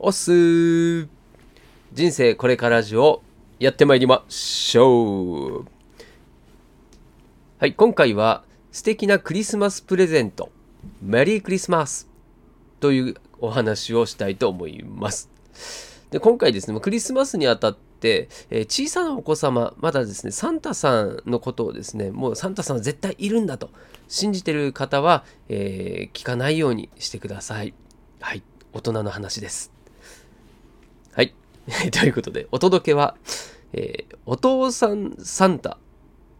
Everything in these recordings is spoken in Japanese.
おっす。ー人生これからジオやってまいりましょう。はい、今回は素敵なクリスマスプレゼント。メリークリスマス。というお話をしたいと思います。で今回ですねクリスマスにあたって、え小さなお子様まだですねサンタさんのことをですねもうサンタさんは絶対いるんだと信じてる方は、えー聞かないようにしてください。はい大人の話です。ということでお届けは、えーお父さんサンタ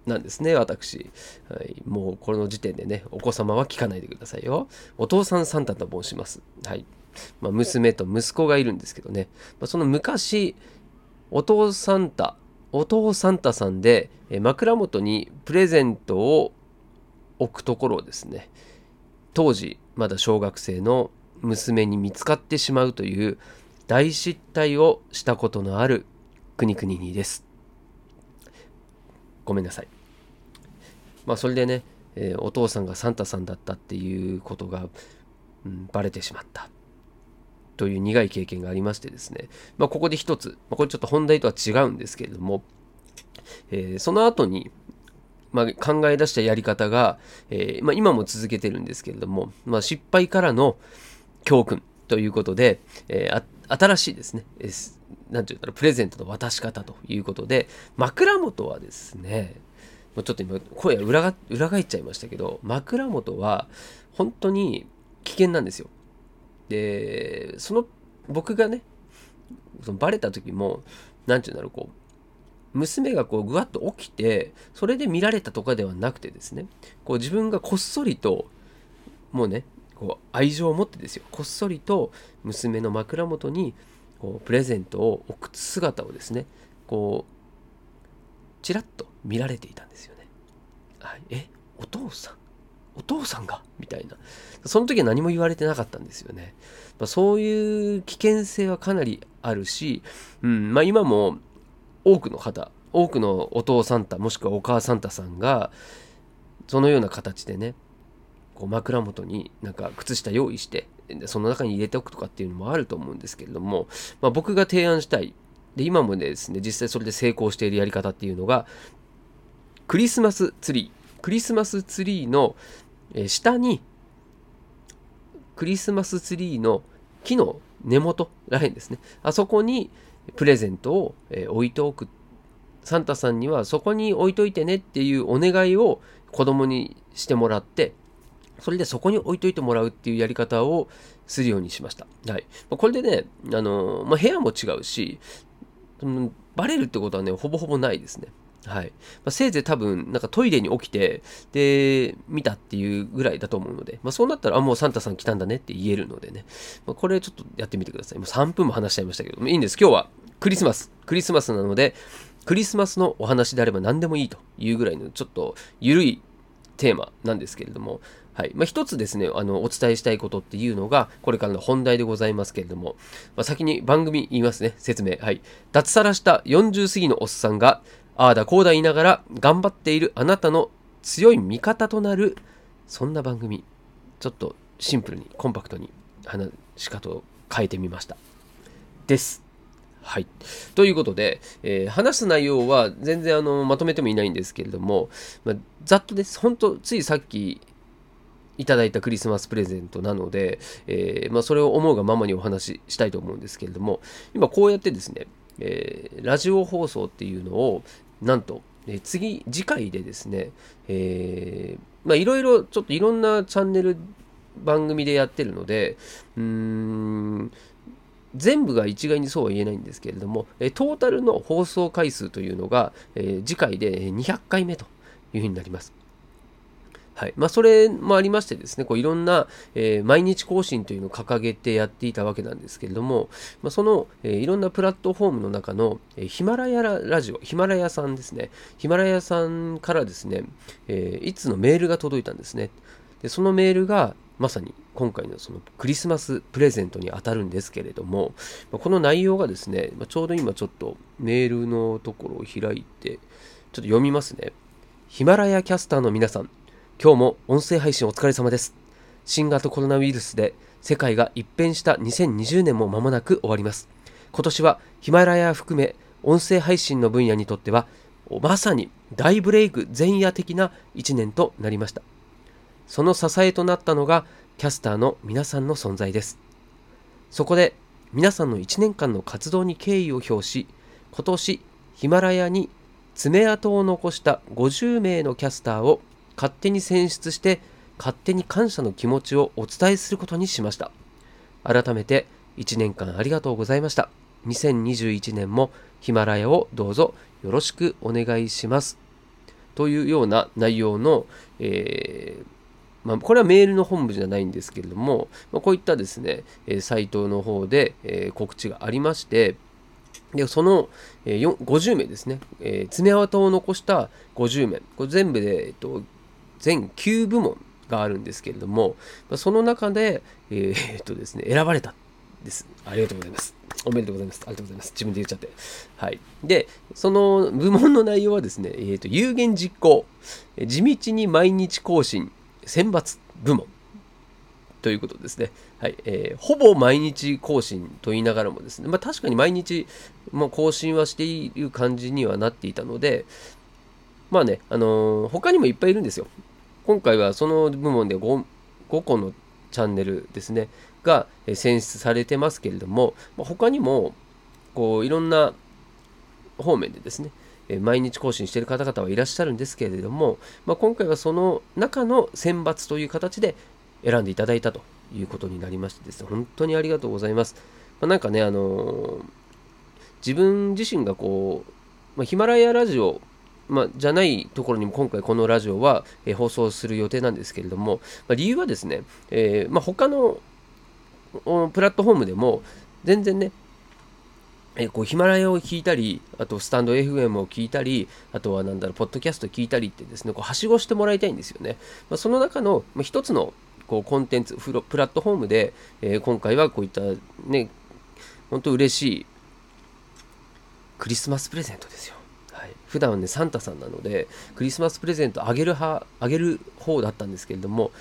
なんですね、私。はい、もうこの時点でね、お子様は聞かないでくださいよ。お父さんサンタと申します。はい。まあ、娘と息子がいるんですけどね、まあ、その昔、お父サンタ、お父サンタさんで、えー枕元にプレゼントを置くところをですね、当時まだ小学生の娘に見つかってしまうという大失態をしたことのある国々にです。ごめんなさい。まあそれでね、えーお父さんがサンタさんだったっていうことが、うん、バレてしまったという苦い経験がありましてですね、まあ、ここで一つ、まあ、これちょっと本題とは違うんですけれども、えーその後に、まあ、考え出したやり方が、えーまあ、今も続けてるんですけれども、ま、失敗からの教訓ということで、えー新しいですね、なんていうんだろう、プレゼントの渡し方ということで、枕元はですね、もうちょっと今、声が裏が裏返っちゃいましたけど、枕元は本当に危険なんですよ。で、その、僕がね、そのバレた時も、なんていうんだろう、こう、娘がこうぐわっと起きてそれで見られたとかではなくてですねこう自分がこっそりともうねこう愛情を持ってですよ。こっそりと娘の枕元にこうプレゼントを置く姿をですねこうちらっと見られていたんですよね。はい、え？お父さん？お父さんが？みたいな。その時は何も言われてなかったんですよね。まあ、そういう危険性はかなりあるし、うん。まあ、今も多くの方多くのお父サンタもしくはお母サンタさんがそのような形でねこう枕元になんか靴下用意してその中に入れておくとかっていうのもあると思うんですけれども、まあ、僕が提案したい。で今もですね実際それで成功しているやり方っていうのがクリスマスツリー。クリスマスツリーの下にクリスマスツリーの木の根元らへんですね。あそこにプレゼントを、置いておく。サンタさんにはそこに置いといてねっていうお願いを子供にしてもらってそれでそこに置いといてもらうっていうやり方をするようにしました。はい。まあこれでね、あのーまあ、部屋も違うし、うんバレるってことはね、ほぼほぼないですね。はい。まあ、せいぜい多分、なんかトイレに起きて、で、見たっていうぐらいだと思うので、まあ、そうなったら、あ、もうサンタさん来たんだねって言えるのでね、まあ、これちょっとやってみてください。もう3分も話しちゃいましたけど、いいんです。今日はクリスマス。クリスマスなので、クリスマスのお話であれば何でもいいというぐらいの、ちょっと緩いテーマなんですけれども、はい。まあ、一つですねあのお伝えしたいことっていうのがこれからの本題でございますけれども、まあ、先に番組言いますね説明。はい。脱サラした40過ぎのおっさんがああだこうだ言いながら頑張っているあなたの強い味方となるそんな番組。ちょっとシンプルにコンパクトに話し方を変えてみました。です。はい。ということで、えー話す内容は全然あのまとめてもいないんですけれども、まあ、ざっとです。本当ついさっきいただいたクリスマスプレゼントなので、えーまあ、それを思うがままにお話ししたいと思うんですけれども、今こうやってですね、えーラジオ放送っていうのを、なんと、えー次、次回でですね、えまあいろいろ、ちょっといろんなチャンネル番組でやってるので、うーん、全部が一概にそうは言えないんですけれども、えトータルの放送回数というのが、えー次回で200回目というふうになります。はいまあ、それもありましてですね、こういろんな、えー毎日更新というのを掲げてやっていたわけなんですけれども、まあ、その、えーいろんなプラットフォームの中の、えーヒマラヤラジオ、ヒマラヤさんですね、ヒマラヤさんからですね、えーいつのメールが届いたんですね。で、そのメールが、まさに今回のそのクリスマスプレゼントに当たるんですけれども、まこの内容がですね、まちょうど今ちょっとメールのところを開いて、ちょっと読みますね。ヒマラヤキャスターの皆さん、今日も音声配信お疲れ様です。新型コロナウイルスで世界が一変した2020年も間もなく終わります。今年はヒマラヤ含め音声配信の分野にとってはまさに大ブレイク前夜的な1年となりました。その支えとなったのがキャスターの皆さんの存在です。そこで皆さんの1年間の活動に敬意を表し今年ヒマラヤに爪痕を残した50名のキャスターを勝手に選出して勝手に感謝の気持ちをお伝えすることにしました。改めて1年間ありがとうございました。2021年もヒマラヤをどうぞよろしくお願いします。というような内容の、えーまあ、これはメールの本部じゃないんですけれども、まあ、こういったですね、えサイトの方で、え告知がありまして、で、その、えー、50名ですね、えー、爪痕を残した50名、これ全部で、えっと、全9部門があるんですけれども、その中で、えー、っとですね、選ばれたです。ありがとうございます。おめでとうございます。ありがとうございます。自分で言っちゃって。はい。で、その部門の内容はですね、えっ、と、有言実行、地道に毎日更新、選抜部門ということですね。はい。えー、ほぼ毎日更新と言いながらもですね、まあ確かに毎日もう更新はしている感じにはなっていたので、まあね、あのー、他にもいっぱいいるんですよ。今回はその部門で 5, 5個のチャンネルですね、が選出されてますけれども、他にも、こう、いろんな方面でですね、毎日更新している方々はいらっしゃるんですけれども、まあ、今回はその中の選抜という形で選んでいただいたということになりましてですね、本当にありがとうございます。まあ、なんかね、あのー、自分自身がこう、ま、ヒマラヤラジオ、まあ、じゃないところにも今回このラジオは、えー、放送する予定なんですけれども、まあ、理由はですね、えーまあ、他のプラットフォームでも全然ね、えこうヒマラヤを聞いたり、あとスタンド FM を聞いたり、あとはなんだろう、ポッドキャスト聞いたりってですね、こうはしごしてもらいたいんですよね。まあ、その中の、まあ、一つのこうコンテンツ、プラットフォームで、えー、今回はこういったね、本当嬉しいクリスマスプレゼントですよ。はい、普段はね、サンタさんなので、クリスマスプレゼントあげる派、あげる方だったんですけれども、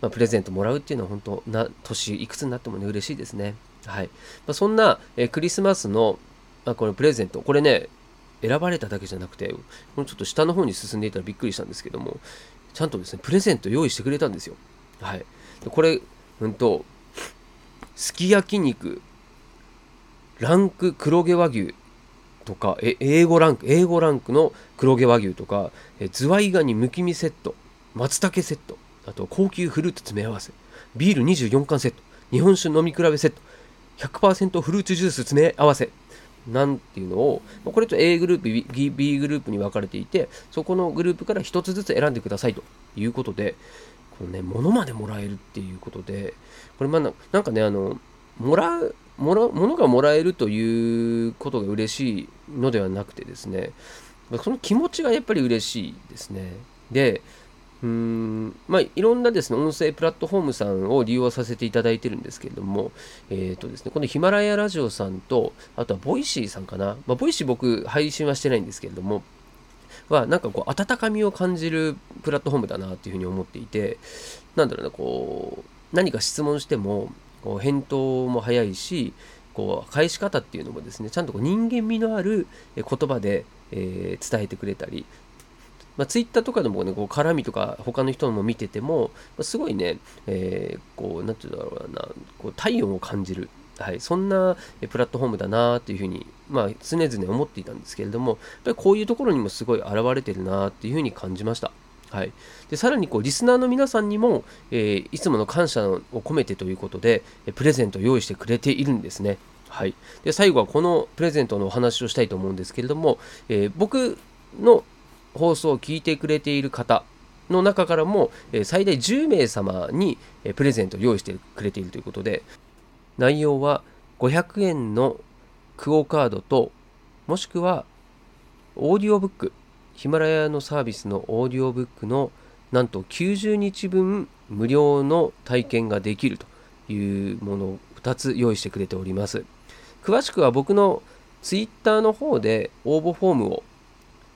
まあ、プレゼントもらうっていうのは本当な、年いくつになってもね、嬉しいですね。はい。まあ、そんな、えー、クリスマスの、まあ、このプレゼント、これね、選ばれただけじゃなくて、このちょっと下の方に進んでいたらびっくりしたんですけども、ちゃんとですね、プレゼント用意してくれたんですよ。はい。でこれ、うんと、すき焼き肉、ランク黒毛和牛とか、え英語ランク、英語ランクの黒毛和牛とか、えズワイガニむき身セット、松茸セット、あと高級フルーツ詰め合わせ、ビール24缶セット、日本酒飲み比べセット、100%フルーツジュース詰め合わせ、なんていうのを、これと A グループ、B グループに分かれていて、そこのグループから1つずつ選んでくださいということで、このね、物までもらえるっていうことで、これまあなんかね、あの、もらう、もら物がもらえるということが嬉しいのではなくてですね、その気持ちがやっぱり嬉しいですね。で、うーんまあ、いろんなですね、音声プラットフォームさんを利用させていただいてるんですけれども、えっ、ー、とですね、このヒマラヤラジオさんと、あとは Voicy さんかな。まあ、 Voicy 僕配信はしてないんですけれども、は、なんかこう、温かみを感じるプラットフォームだなっていうふうに思っていて、なんだろうな、こう、何か質問しても、こう返答も早いし、こう返し方っていうのもですねちゃんとこう人間味のある言葉で、えー、伝えてくれたりまあ、ツイッターとかでもね、こう絡みとか他の人のも見てても、まあ、すごいね、えー、こう、なんて言うんだろうな、こう体温を感じる。はい、そんなプラットフォームだなっていうふうに、まあ、常々思っていたんですけれども、やっぱりこういうところにもすごい現れてるなっていうふうに感じました。はい、でさらにこうリスナーの皆さんにも、えー、いつもの感謝を込めてということで、プレゼントを用意してくれているんですね。はい、で最後はこのプレゼントのお話をしたいと思うんですけれども、えー、僕の放送を聞いてくれている方の中からも、え最大10名様に、えプレゼントを用意してくれているということで、内容は500円のクオカードと、もしくはオーディオブック、ヒマラヤのサービスのオーディオブックのなんと90日分無料の体験ができるというものを2つ用意してくれております。詳しくは僕の Twitter の方で応募フォームを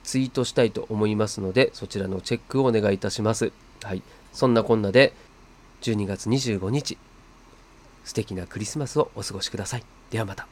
ツイートしたいと思いますので、そちらのチェックをお願いいたします。はい。そんなこんなで、12月25日、素敵なクリスマスをお過ごしください。ではまた。